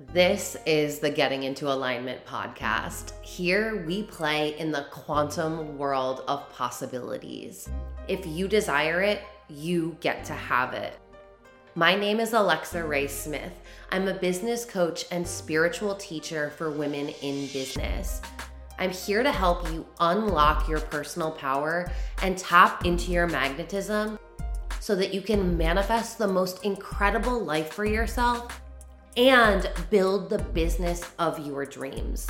This is the Getting into Alignment podcast. Here we play in the quantum world of possibilities. If you desire it, you get to have it. My name is Alexa Rae Smith. I'm a business coach and spiritual teacher for women in business. I'm here to help you unlock your personal power and tap into your magnetism so that you can manifest the most incredible life for yourself and build the business of your dreams.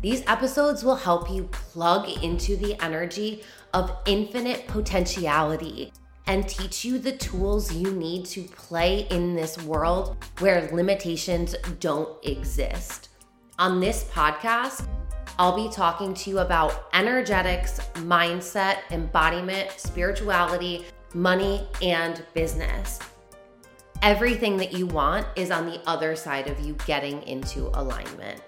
These episodes will help you plug into the energy of infinite potentiality and teach you the tools you need to play in this world where limitations don't exist. On this podcast, I'll be talking to you about energetics, mindset, embodiment, spirituality, money, and business. Everything that you want is on the other side of you getting into alignment.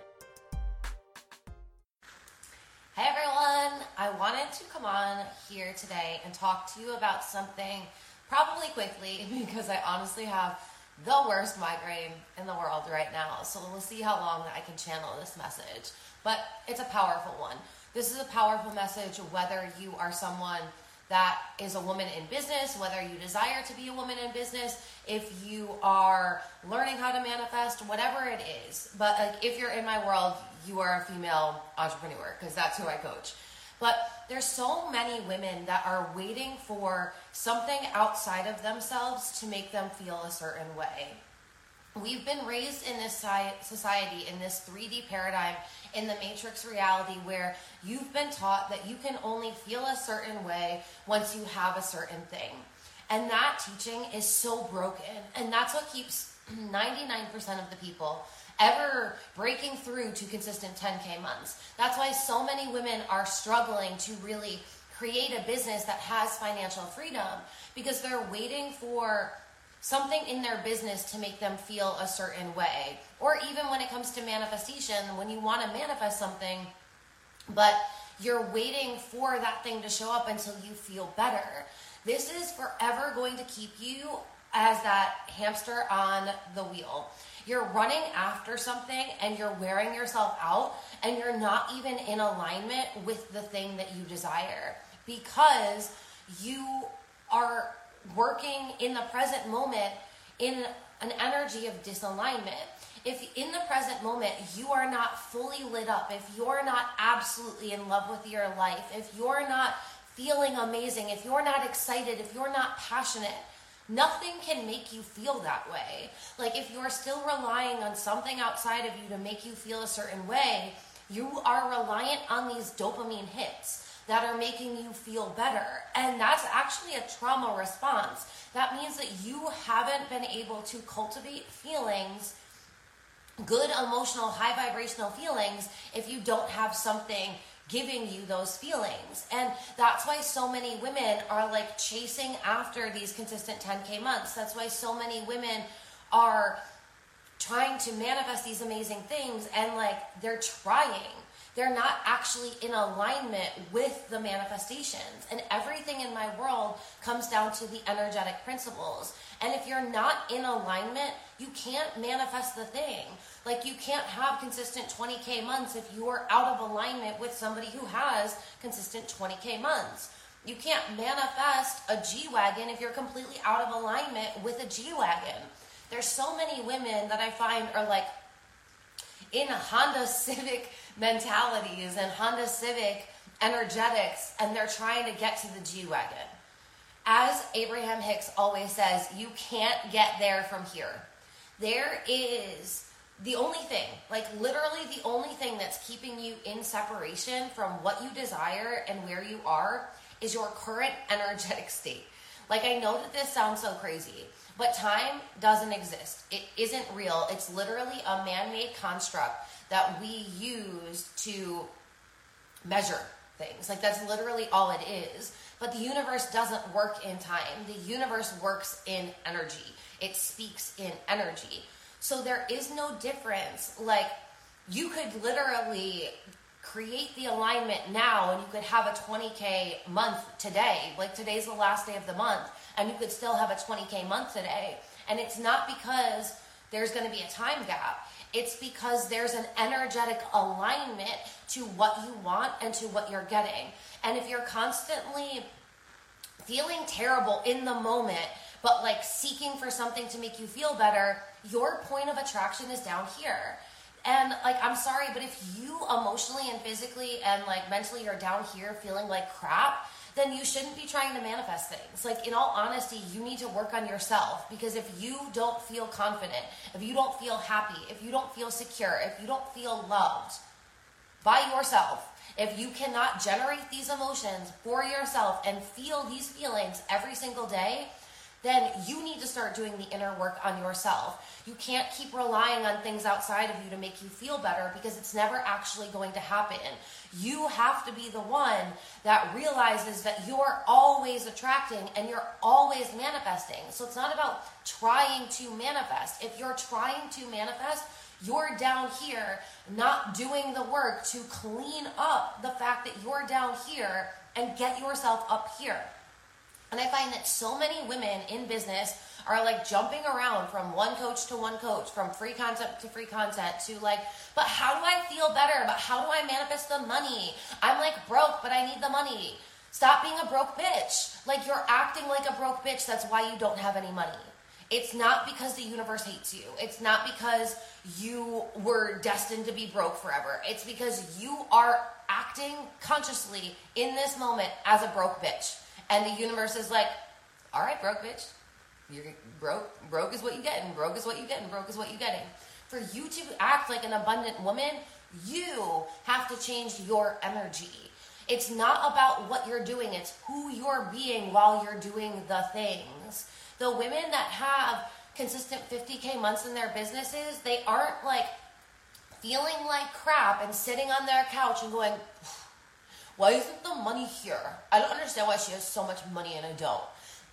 Hey everyone, I wanted to come on here today and talk to you about something probably quickly because I honestly have the worst migraine in the world right now. So we'll see how long I can channel this message. But it's a powerful one. This is a powerful message whether you are someone that is a woman in business, whether you desire to be a woman in business, if you are learning how to manifest, whatever it is. But like if you're in my world, you are a female entrepreneur because that's who I coach. But there's so many women that are waiting for something outside of themselves to make them feel a certain way. We've been raised in this society, in this 3D paradigm, in the matrix reality where you've been taught that you can only feel a certain way once you have a certain thing. And that teaching is so broken. And that's what keeps 99% of the people ever breaking through to consistent 10K months. That's why so many women are struggling to really create a business that has financial freedom because they're waiting for something in their business to make them feel a certain way. Or even when it comes to manifestation, when you want to manifest something, but you're waiting for that thing to show up until you feel better. This is forever going to keep you as that hamster on the wheel. You're running after something and you're wearing yourself out and you're not even in alignment with the thing that you desire because you are working in the present moment in an energy of disalignment. If in the present moment you are not fully lit up, if you're not absolutely in love with your life, if you're not feeling amazing, if you're not excited, if you're not passionate, nothing can make you feel that way. Like if you're still relying on something outside of you to make you feel a certain way, you are reliant on these dopamine hits that are making you feel better. And that's actually a trauma response. That means that you haven't been able to cultivate feelings, good emotional, high vibrational feelings, if you don't have something giving you those feelings. And that's why so many women are like chasing after these consistent 10K months. That's why so many women are trying to manifest these amazing things and like they're trying they're not actually in alignment with the manifestations. And everything in my world comes down to the energetic principles. And if you're not in alignment, you can't manifest the thing. Like you can't have consistent 20K months if you are out of alignment with somebody who has consistent 20K months. You can't manifest a G Wagon if you're completely out of alignment with a G Wagon. There's so many women that I find are like in Honda Civic mentalities and Honda Civic energetics, and they're trying to get to the G Wagon. As Abraham Hicks always says, you can't get there from here. There is the only thing, like literally the only thing that's keeping you in separation from what you desire and where you are is your current energetic state. Like, I know that this sounds so crazy, but time doesn't exist. It isn't real. It's literally a man made construct that we use to measure things. Like, that's literally all it is. But the universe doesn't work in time, the universe works in energy, it speaks in energy. So, there is no difference. Like, you could literally create the alignment now and you could have a 20k month today like today's the last day of the month and you could still have a 20k month today and it's not because there's going to be a time gap. It's because there's an energetic alignment to what you want and to what you're getting. And if you're constantly feeling terrible in the moment, but like seeking for something to make you feel better, your point of attraction is down here. And like, I'm sorry, but if you emotionally and physically and like mentally are down here feeling like crap, then you shouldn't be trying to manifest things. Like, in all honesty, you need to work on yourself because if you don't feel confident, if you don't feel happy, if you don't feel secure, if you don't feel loved by yourself, if you cannot generate these emotions for yourself and feel these feelings every single day, then you need to start doing the inner work on yourself. You can't keep relying on things outside of you to make you feel better because it's never actually going to happen. You have to be the one that realizes that you're always attracting and you're always manifesting. So it's not about trying to manifest. If you're trying to manifest, you're down here not doing the work to clean up the fact that you're down here and get yourself up here. And I find that so many women in business are like jumping around from one coach to one coach, from free content to free content to like, but how do I feel better? But how do I manifest the money? I'm like broke, but I need the money. Stop being a broke bitch. Like you're acting like a broke bitch. That's why you don't have any money. It's not because the universe hates you. It's not because you were destined to be broke forever. It's because you are acting consciously in this moment as a broke bitch. And the universe is like, all right, broke bitch. You're broke. Broke is what you get, and broke is what you get, and broke is what you getting. For you to act like an abundant woman, you have to change your energy. It's not about what you're doing, it's who you're being while you're doing the things. The women that have consistent 50K months in their businesses, they aren't like feeling like crap and sitting on their couch and going, why isn't the money here? I don't understand why she has so much money and I don't.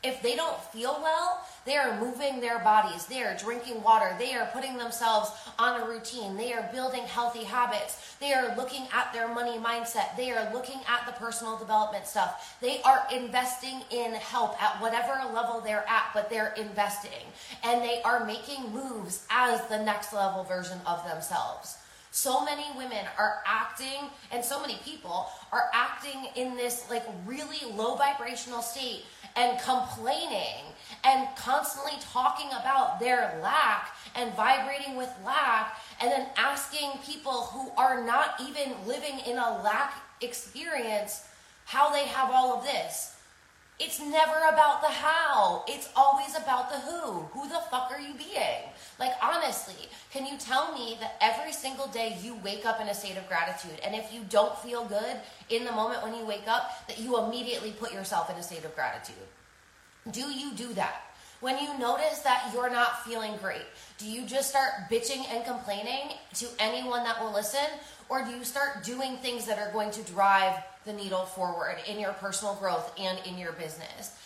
If they don't feel well, they are moving their bodies. They are drinking water. They are putting themselves on a routine. They are building healthy habits. They are looking at their money mindset. They are looking at the personal development stuff. They are investing in help at whatever level they're at, but they're investing. And they are making moves as the next level version of themselves. So many women are acting, and so many people are acting in this like really low vibrational state and complaining and constantly talking about their lack and vibrating with lack, and then asking people who are not even living in a lack experience how they have all of this. It's never about the how. It's always about the who. Who the fuck are you being? Like, honestly, can you tell me that every single day you wake up in a state of gratitude, and if you don't feel good in the moment when you wake up, that you immediately put yourself in a state of gratitude? Do you do that? When you notice that you're not feeling great, do you just start bitching and complaining to anyone that will listen? Or do you start doing things that are going to drive the needle forward in your personal growth and in your business?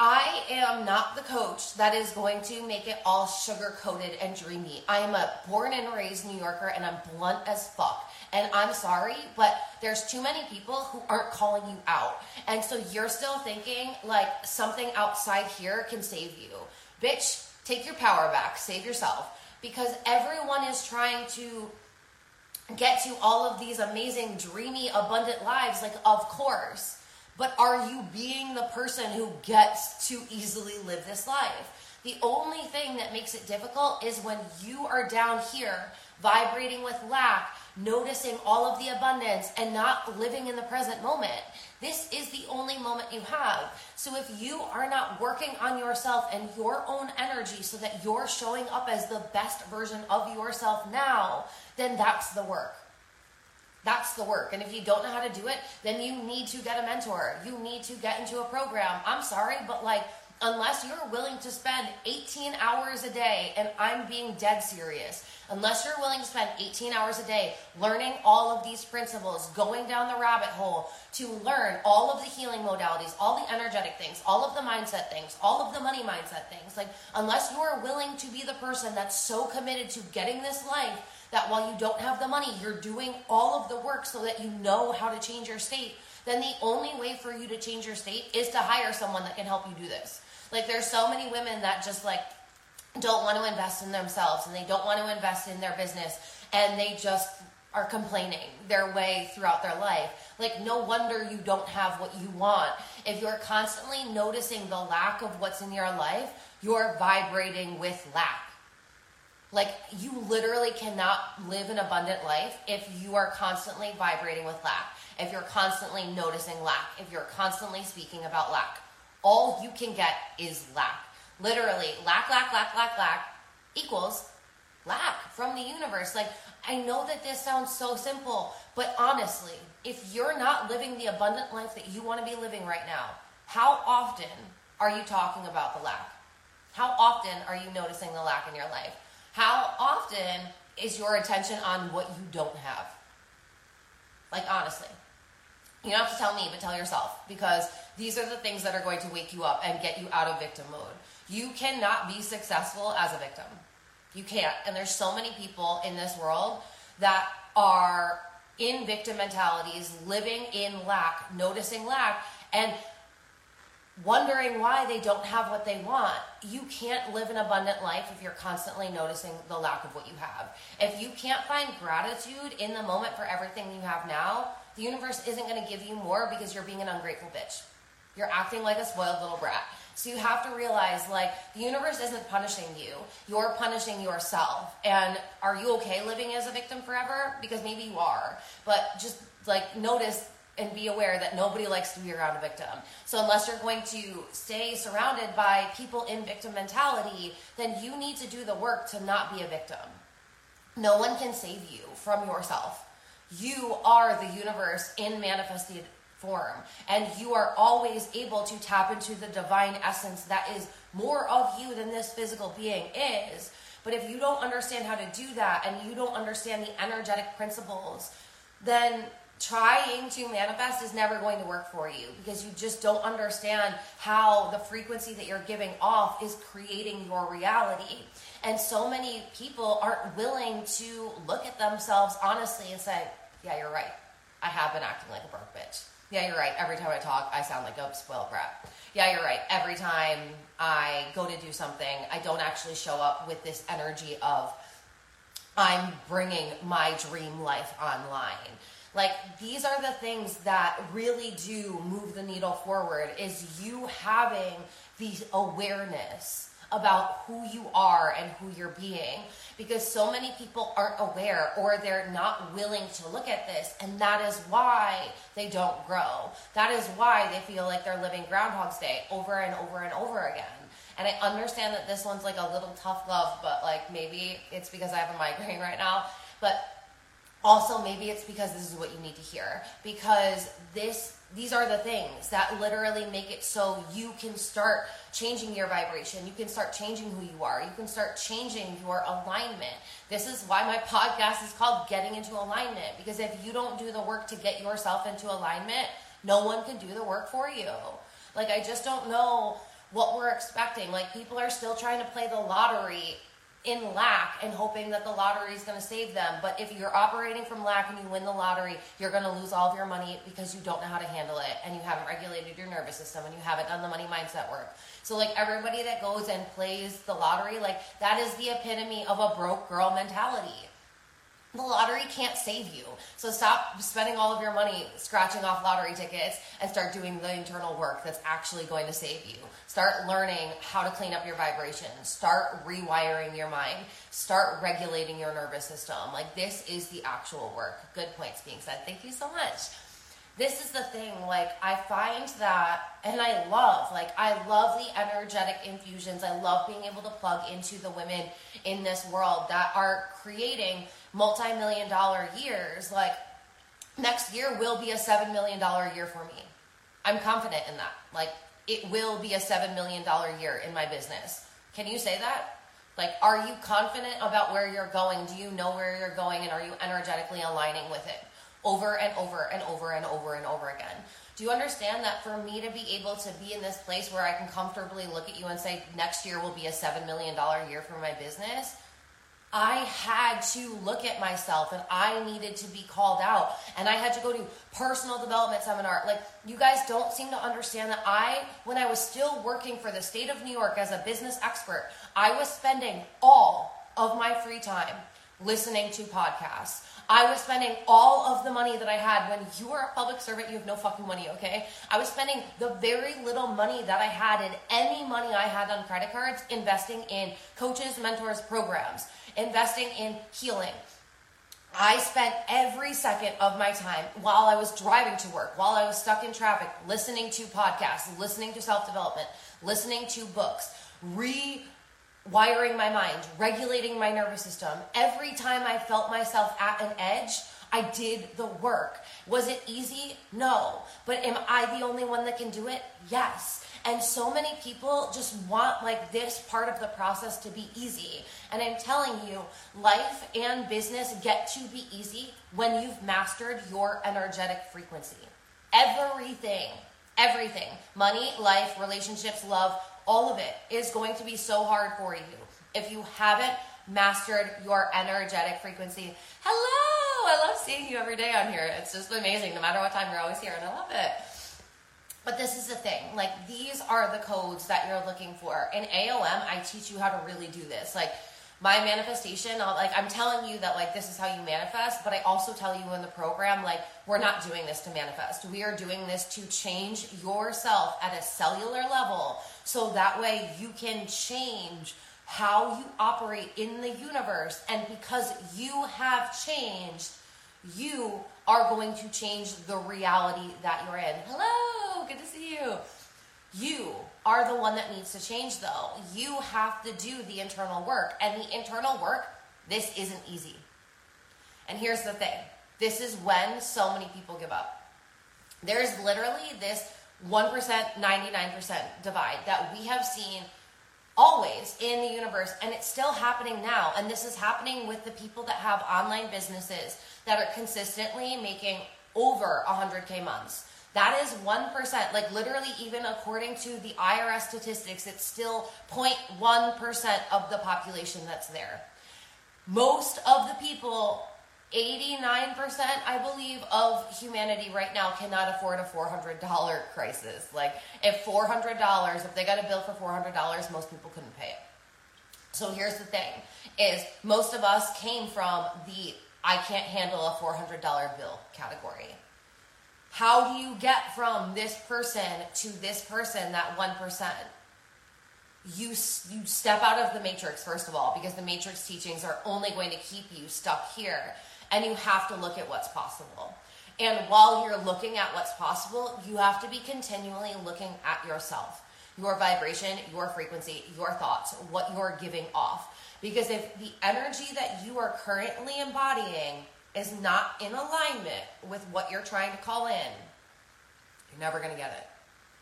I am not the coach that is going to make it all sugar coated and dreamy. I am a born and raised New Yorker and I'm blunt as fuck. And I'm sorry, but there's too many people who aren't calling you out. And so you're still thinking like something outside here can save you. Bitch, take your power back, save yourself. Because everyone is trying to get to all of these amazing, dreamy, abundant lives. Like, of course. But are you being the person who gets to easily live this life? The only thing that makes it difficult is when you are down here vibrating with lack, noticing all of the abundance, and not living in the present moment. This is the only moment you have. So if you are not working on yourself and your own energy so that you're showing up as the best version of yourself now, then that's the work. That's the work. And if you don't know how to do it, then you need to get a mentor. You need to get into a program. I'm sorry, but like, unless you're willing to spend 18 hours a day, and I'm being dead serious, unless you're willing to spend 18 hours a day learning all of these principles, going down the rabbit hole to learn all of the healing modalities, all the energetic things, all of the mindset things, all of the money mindset things, like, unless you are willing to be the person that's so committed to getting this life that while you don't have the money, you're doing all of the work so that you know how to change your state, then the only way for you to change your state is to hire someone that can help you do this. Like there's so many women that just like don't want to invest in themselves and they don't want to invest in their business and they just are complaining their way throughout their life. Like, no wonder you don't have what you want. If you're constantly noticing the lack of what's in your life, you're vibrating with lack. Like, you literally cannot live an abundant life if you are constantly vibrating with lack, if you're constantly noticing lack, if you're constantly speaking about lack. All you can get is lack. Literally, lack, lack, lack, lack, lack equals lack from the universe. Like, I know that this sounds so simple, but honestly, if you're not living the abundant life that you want to be living right now, how often are you talking about the lack? How often are you noticing the lack in your life? How often is your attention on what you don't have? Like, honestly. You don't have to tell me, but tell yourself because these are the things that are going to wake you up and get you out of victim mode. You cannot be successful as a victim. You can't. And there's so many people in this world that are in victim mentalities, living in lack, noticing lack, and wondering why they don't have what they want. You can't live an abundant life if you're constantly noticing the lack of what you have. If you can't find gratitude in the moment for everything you have now, the universe isn't going to give you more because you're being an ungrateful bitch. You're acting like a spoiled little brat. So you have to realize like the universe isn't punishing you. You're punishing yourself. And are you okay living as a victim forever? Because maybe you are. But just like notice and be aware that nobody likes to be around a victim. So unless you're going to stay surrounded by people in victim mentality, then you need to do the work to not be a victim. No one can save you from yourself. You are the universe in manifested form. And you are always able to tap into the divine essence that is more of you than this physical being is. But if you don't understand how to do that and you don't understand the energetic principles, then trying to manifest is never going to work for you because you just don't understand how the frequency that you're giving off is creating your reality. And so many people aren't willing to look at themselves honestly and say, Yeah, you're right. I have been acting like a broke bitch. Yeah, you're right. Every time I talk, I sound like a spoiled brat. Yeah, you're right. Every time I go to do something, I don't actually show up with this energy of I'm bringing my dream life online. Like these are the things that really do move the needle forward is you having the awareness about who you are and who you're being because so many people aren't aware or they're not willing to look at this and that is why they don't grow. That is why they feel like they're living groundhog's day over and over and over again. And i understand that this one's like a little tough love but like maybe it's because i have a migraine right now. But also maybe it's because this is what you need to hear because this these are the things that literally make it so you can start changing your vibration. You can start changing who you are. You can start changing your alignment. This is why my podcast is called getting into alignment because if you don't do the work to get yourself into alignment no one can do the work for you. Like i just don't know what we're expecting. Like people are still trying to play the lottery in lack and hoping that the lottery is going to save them. But if you're operating from lack and you win the lottery, you're going to lose all of your money because you don't know how to handle it and you haven't regulated your nervous system and you haven't done the money mindset work. So, like everybody that goes and plays the lottery, like that is the epitome of a broke girl mentality. The lottery can't save you. So stop spending all of your money scratching off lottery tickets and start doing the internal work that's actually going to save you. Start learning how to clean up your vibrations. Start rewiring your mind. Start regulating your nervous system. Like this is the actual work. Good points being said. Thank you so much this is the thing like i find that and i love like i love the energetic infusions i love being able to plug into the women in this world that are creating multi-million dollar years like next year will be a seven million dollar year for me. I'm confident in that. Like it will be a seven million dollar year in my business. Can you say that? Like are you confident about where you're going? Do you know where you're going and are you energetically aligning with it? Over and over and over and over and over again. Do you understand that for me to be able to be in this place where I can comfortably look at you and say, next year will be a $7 million year for my business? I had to look at myself and I needed to be called out and I had to go to personal development seminar. Like you guys don't seem to understand that I when I was still working for the state of New York as a business expert, I was spending all of my free time listening to podcasts. I was spending all of the money that I had. When you are a public servant, you have no fucking money, okay? I was spending the very little money that I had and any money I had on credit cards investing in coaches, mentors, programs investing in healing. I spent every second of my time while I was driving to work, while I was stuck in traffic, listening to podcasts, listening to self development, listening to books, rewiring my mind, regulating my nervous system. Every time I felt myself at an edge, I did the work. Was it easy? No. But am I the only one that can do it? Yes. And so many people just want like this part of the process to be easy. And I'm telling you, life and business get to be easy when you've mastered your energetic frequency. Everything, everything, money, life, relationships, love, all of it is going to be so hard for you if you haven't mastered your energetic frequency. Hello, I love seeing you every day on here. It's just amazing. No matter what time you're always here, and I love it. But this is the thing, like these are the codes that you're looking for. In AOM, I teach you how to really do this. Like my manifestation, I'll, like I'm telling you that like this is how you manifest, but I also tell you in the program like we're not doing this to manifest. We are doing this to change yourself at a cellular level so that way you can change how you operate in the universe and because you have changed, you are going to change the reality that you're in. Hello good to see you. You are the one that needs to change, though. You have to do the internal work. And the internal work, this isn't easy. And here's the thing this is when so many people give up. There's literally this 1%, 99% divide that we have seen always in the universe, and it's still happening now. And this is happening with the people that have online businesses that are consistently making over 100K months that is 1%. Like literally, even according to the IRS statistics, it's still 0.1% of the population that's there. Most of the people, 89%, I believe, of humanity right now cannot afford a $400 crisis. Like, if $400, if they got a bill for $400, most people couldn't pay it. So here's the thing is most of us came from the I can't handle a $400 bill category. How do you get from this person to this person, that 1%? You, you step out of the matrix, first of all, because the matrix teachings are only going to keep you stuck here. And you have to look at what's possible. And while you're looking at what's possible, you have to be continually looking at yourself, your vibration, your frequency, your thoughts, what you're giving off. Because if the energy that you are currently embodying is not in alignment with what you're trying to call in, you're never going to get it.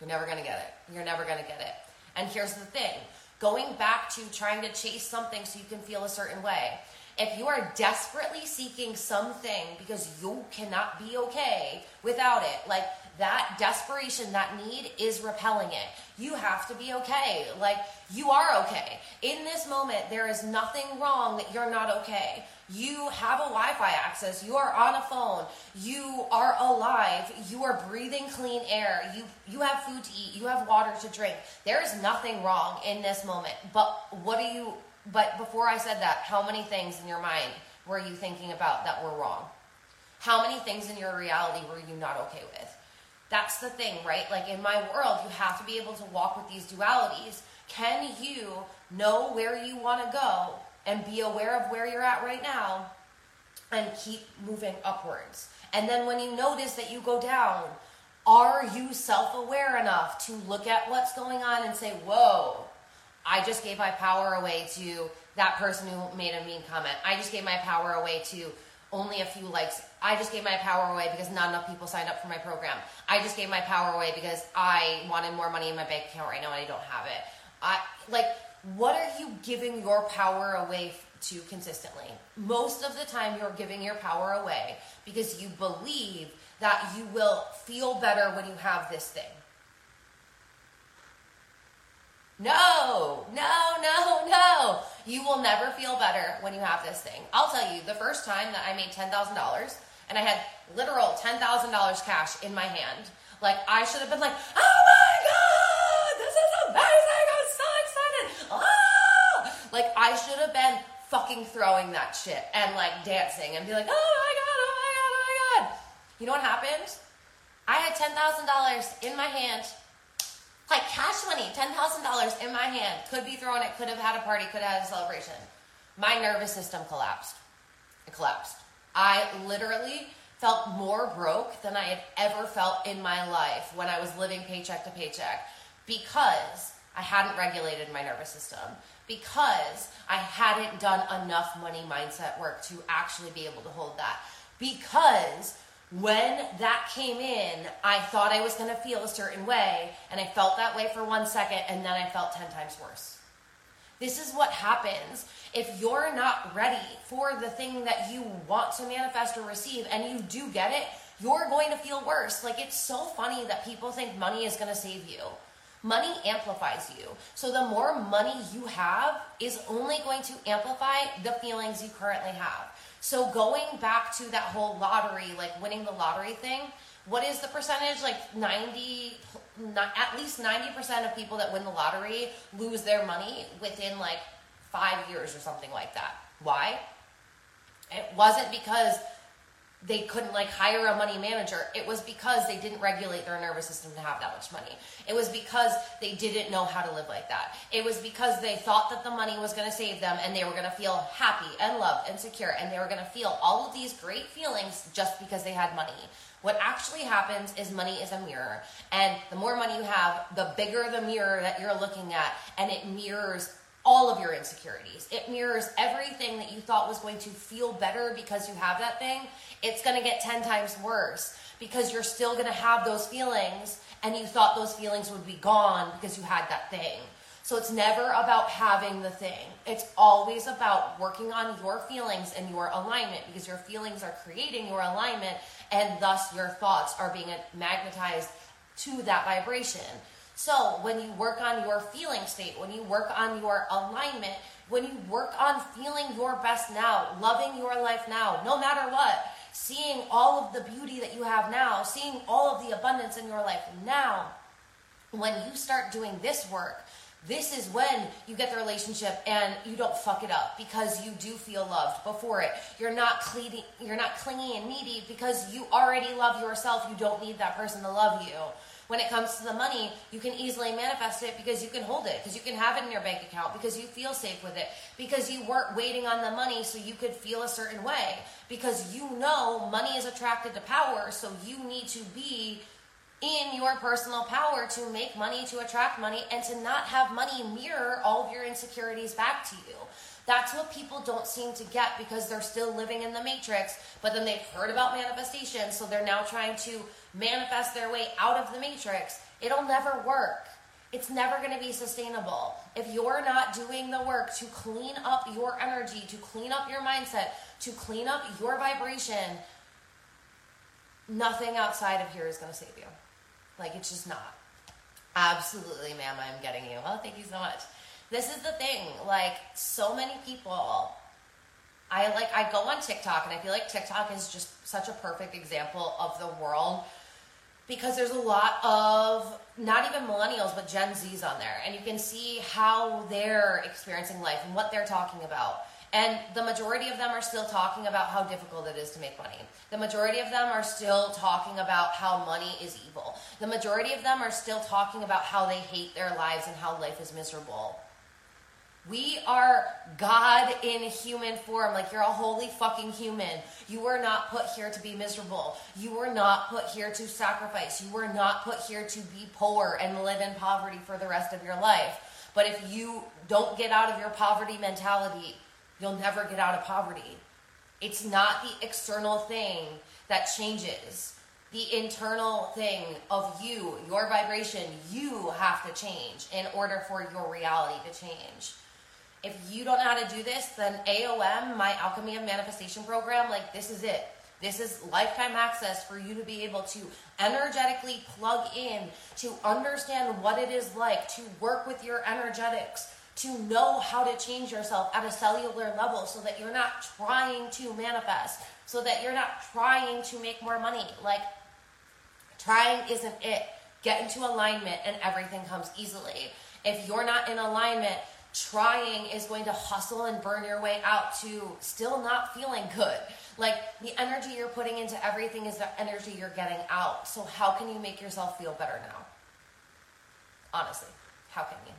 You're never going to get it. You're never going to get it. And here's the thing going back to trying to chase something so you can feel a certain way. If you are desperately seeking something because you cannot be okay without it, like that desperation, that need is repelling it. You have to be okay. Like you are okay. In this moment, there is nothing wrong that you're not okay. You have a Wi Fi access. You are on a phone. You are alive. You are breathing clean air. You, you have food to eat. You have water to drink. There is nothing wrong in this moment. But what do you, but before I said that, how many things in your mind were you thinking about that were wrong? How many things in your reality were you not okay with? That's the thing, right? Like in my world, you have to be able to walk with these dualities. Can you know where you want to go and be aware of where you're at right now and keep moving upwards. And then when you notice that you go down, are you self aware enough to look at what's going on and say, Whoa, I just gave my power away to that person who made a mean comment. I just gave my power away to only a few likes. I just gave my power away because not enough people signed up for my program. I just gave my power away because I wanted more money in my bank account right now and I don't have it. I like what are you giving your power away to consistently? Most of the time, you're giving your power away because you believe that you will feel better when you have this thing. No, no, no, no. You will never feel better when you have this thing. I'll tell you, the first time that I made $10,000 and I had literal $10,000 cash in my hand, like I should have been like, oh my God, this is amazing. I'm so excited. Ah! Like I should have been fucking throwing that shit and like dancing and be like, oh my God, oh my God, oh my God. You know what happened? I had $10,000 in my hand like cash money, $10,000 in my hand. Could be thrown. it, could have had a party, could have had a celebration. My nervous system collapsed. It collapsed. I literally felt more broke than I had ever felt in my life when I was living paycheck to paycheck because I hadn't regulated my nervous system, because I hadn't done enough money mindset work to actually be able to hold that, because when that came in, I thought I was going to feel a certain way, and I felt that way for one second, and then I felt 10 times worse. This is what happens if you're not ready for the thing that you want to manifest or receive, and you do get it, you're going to feel worse. Like, it's so funny that people think money is going to save you. Money amplifies you. So, the more money you have is only going to amplify the feelings you currently have. So going back to that whole lottery, like winning the lottery thing, what is the percentage? Like 90, not, at least 90% of people that win the lottery lose their money within like five years or something like that. Why? It wasn't because they couldn't like hire a money manager. It was because they didn't regulate their nervous system to have that much money. It was because they didn't know how to live like that. It was because they thought that the money was going to save them and they were going to feel happy and loved and secure and they were going to feel all of these great feelings just because they had money. What actually happens is money is a mirror. And the more money you have, the bigger the mirror that you're looking at and it mirrors all of your insecurities. It mirrors everything that you thought was going to feel better because you have that thing. It's going to get 10 times worse because you're still going to have those feelings and you thought those feelings would be gone because you had that thing. So it's never about having the thing. It's always about working on your feelings and your alignment because your feelings are creating your alignment and thus your thoughts are being magnetized to that vibration. So when you work on your feeling state, when you work on your alignment, when you work on feeling your best now, loving your life now, no matter what, seeing all of the beauty that you have now, seeing all of the abundance in your life now, when you start doing this work, this is when you get the relationship and you don't fuck it up because you do feel loved before it. You're not clingy, you're not clingy and needy because you already love yourself. You don't need that person to love you when it comes to the money, you can easily manifest it because you can hold it, because you can have it in your bank account, because you feel safe with it, because you weren't waiting on the money so you could feel a certain way, because you know money is attracted to power, so you need to be in your personal power to make money, to attract money, and to not have money mirror all of your insecurities back to you. That's what people don't seem to get because they're still living in the matrix, but then they've heard about manifestation, so they're now trying to manifest their way out of the matrix. It'll never work. It's never going to be sustainable. If you're not doing the work to clean up your energy, to clean up your mindset, to clean up your vibration, nothing outside of here is going to save you. Like, it's just not. Absolutely, ma'am, I'm getting you. Well, thank you so much. This is the thing. Like, so many people. I like I go on TikTok and I feel like TikTok is just such a perfect example of the world because there's a lot of not even millennials but Gen Zs on there and you can see how they're experiencing life and what they're talking about. And the majority of them are still talking about how difficult it is to make money. The majority of them are still talking about how money is evil. The majority of them are still talking about how they hate their lives and how life is miserable. We are God in human form. Like you're a holy fucking human. You were not put here to be miserable. You were not put here to sacrifice. You were not put here to be poor and live in poverty for the rest of your life. But if you don't get out of your poverty mentality, you'll never get out of poverty. It's not the external thing that changes. The internal thing of you, your vibration, you have to change in order for your reality to change if you don't know how to do this, then AOM, my Alchemy of Manifestation program, like this is it. This is lifetime access for you to be able to energetically plug in, to understand what it is like to work with your energetics, to know how to change yourself at a cellular level so that you're not trying to manifest, so that you're not trying to make more money. Like, trying isn't it. Get into alignment and everything comes easily. If you're not in alignment, trying is going to hustle and burn your way out to still not feeling good. Like the energy you're putting into everything is the energy you're getting out. So, how can you make yourself feel better now? Honestly, how can you?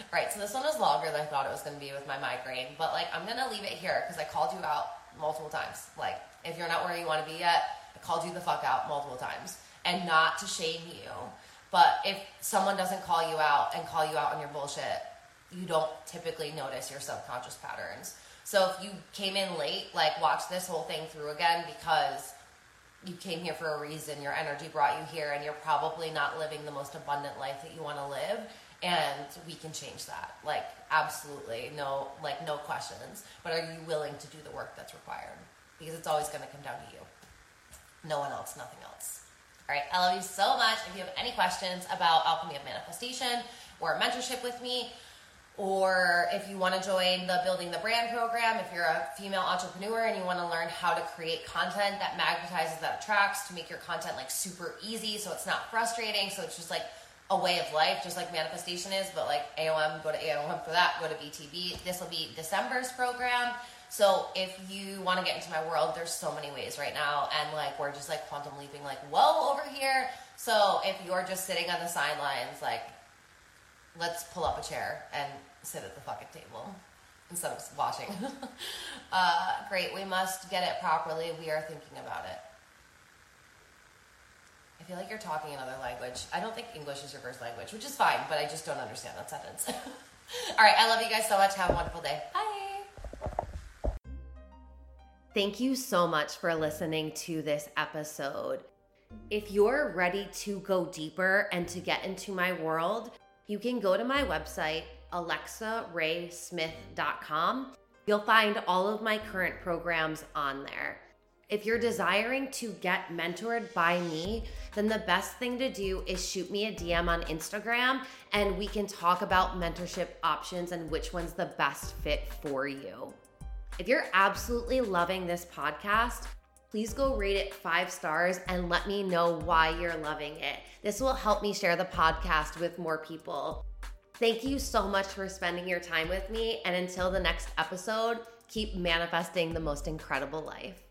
All right, so this one is longer than I thought it was going to be with my migraine, but like I'm going to leave it here because I called you out multiple times. Like, if you're not where you want to be yet, I called you the fuck out multiple times. And not to shame you, but if someone doesn't call you out and call you out on your bullshit, you don't typically notice your subconscious patterns. So if you came in late, like watch this whole thing through again because you came here for a reason. Your energy brought you here, and you're probably not living the most abundant life that you want to live. And we can change that. Like, absolutely. No, like, no questions. But are you willing to do the work that's required? Because it's always going to come down to you. No one else, nothing else. All right. I love you so much. If you have any questions about Alchemy of Manifestation or mentorship with me, or if you want to join the Building the Brand program, if you're a female entrepreneur and you want to learn how to create content that magnetizes, that attracts, to make your content like super easy so it's not frustrating, so it's just like a way of life, just like manifestation is, but like AOM, go to AOM for that, go to BTB. This will be December's program. So if you want to get into my world, there's so many ways right now, and like we're just like quantum leaping, like whoa over here. So if you're just sitting on the sidelines, like let's pull up a chair and sit at the fucking table instead of watching. uh, great, we must get it properly. We are thinking about it. I feel like you're talking another language. I don't think English is your first language, which is fine, but I just don't understand that sentence. All right, I love you guys so much. Have a wonderful day. Bye. Thank you so much for listening to this episode. If you're ready to go deeper and to get into my world, you can go to my website, alexaraesmith.com. You'll find all of my current programs on there. If you're desiring to get mentored by me, then the best thing to do is shoot me a DM on Instagram and we can talk about mentorship options and which one's the best fit for you. If you're absolutely loving this podcast, please go rate it five stars and let me know why you're loving it. This will help me share the podcast with more people. Thank you so much for spending your time with me. And until the next episode, keep manifesting the most incredible life.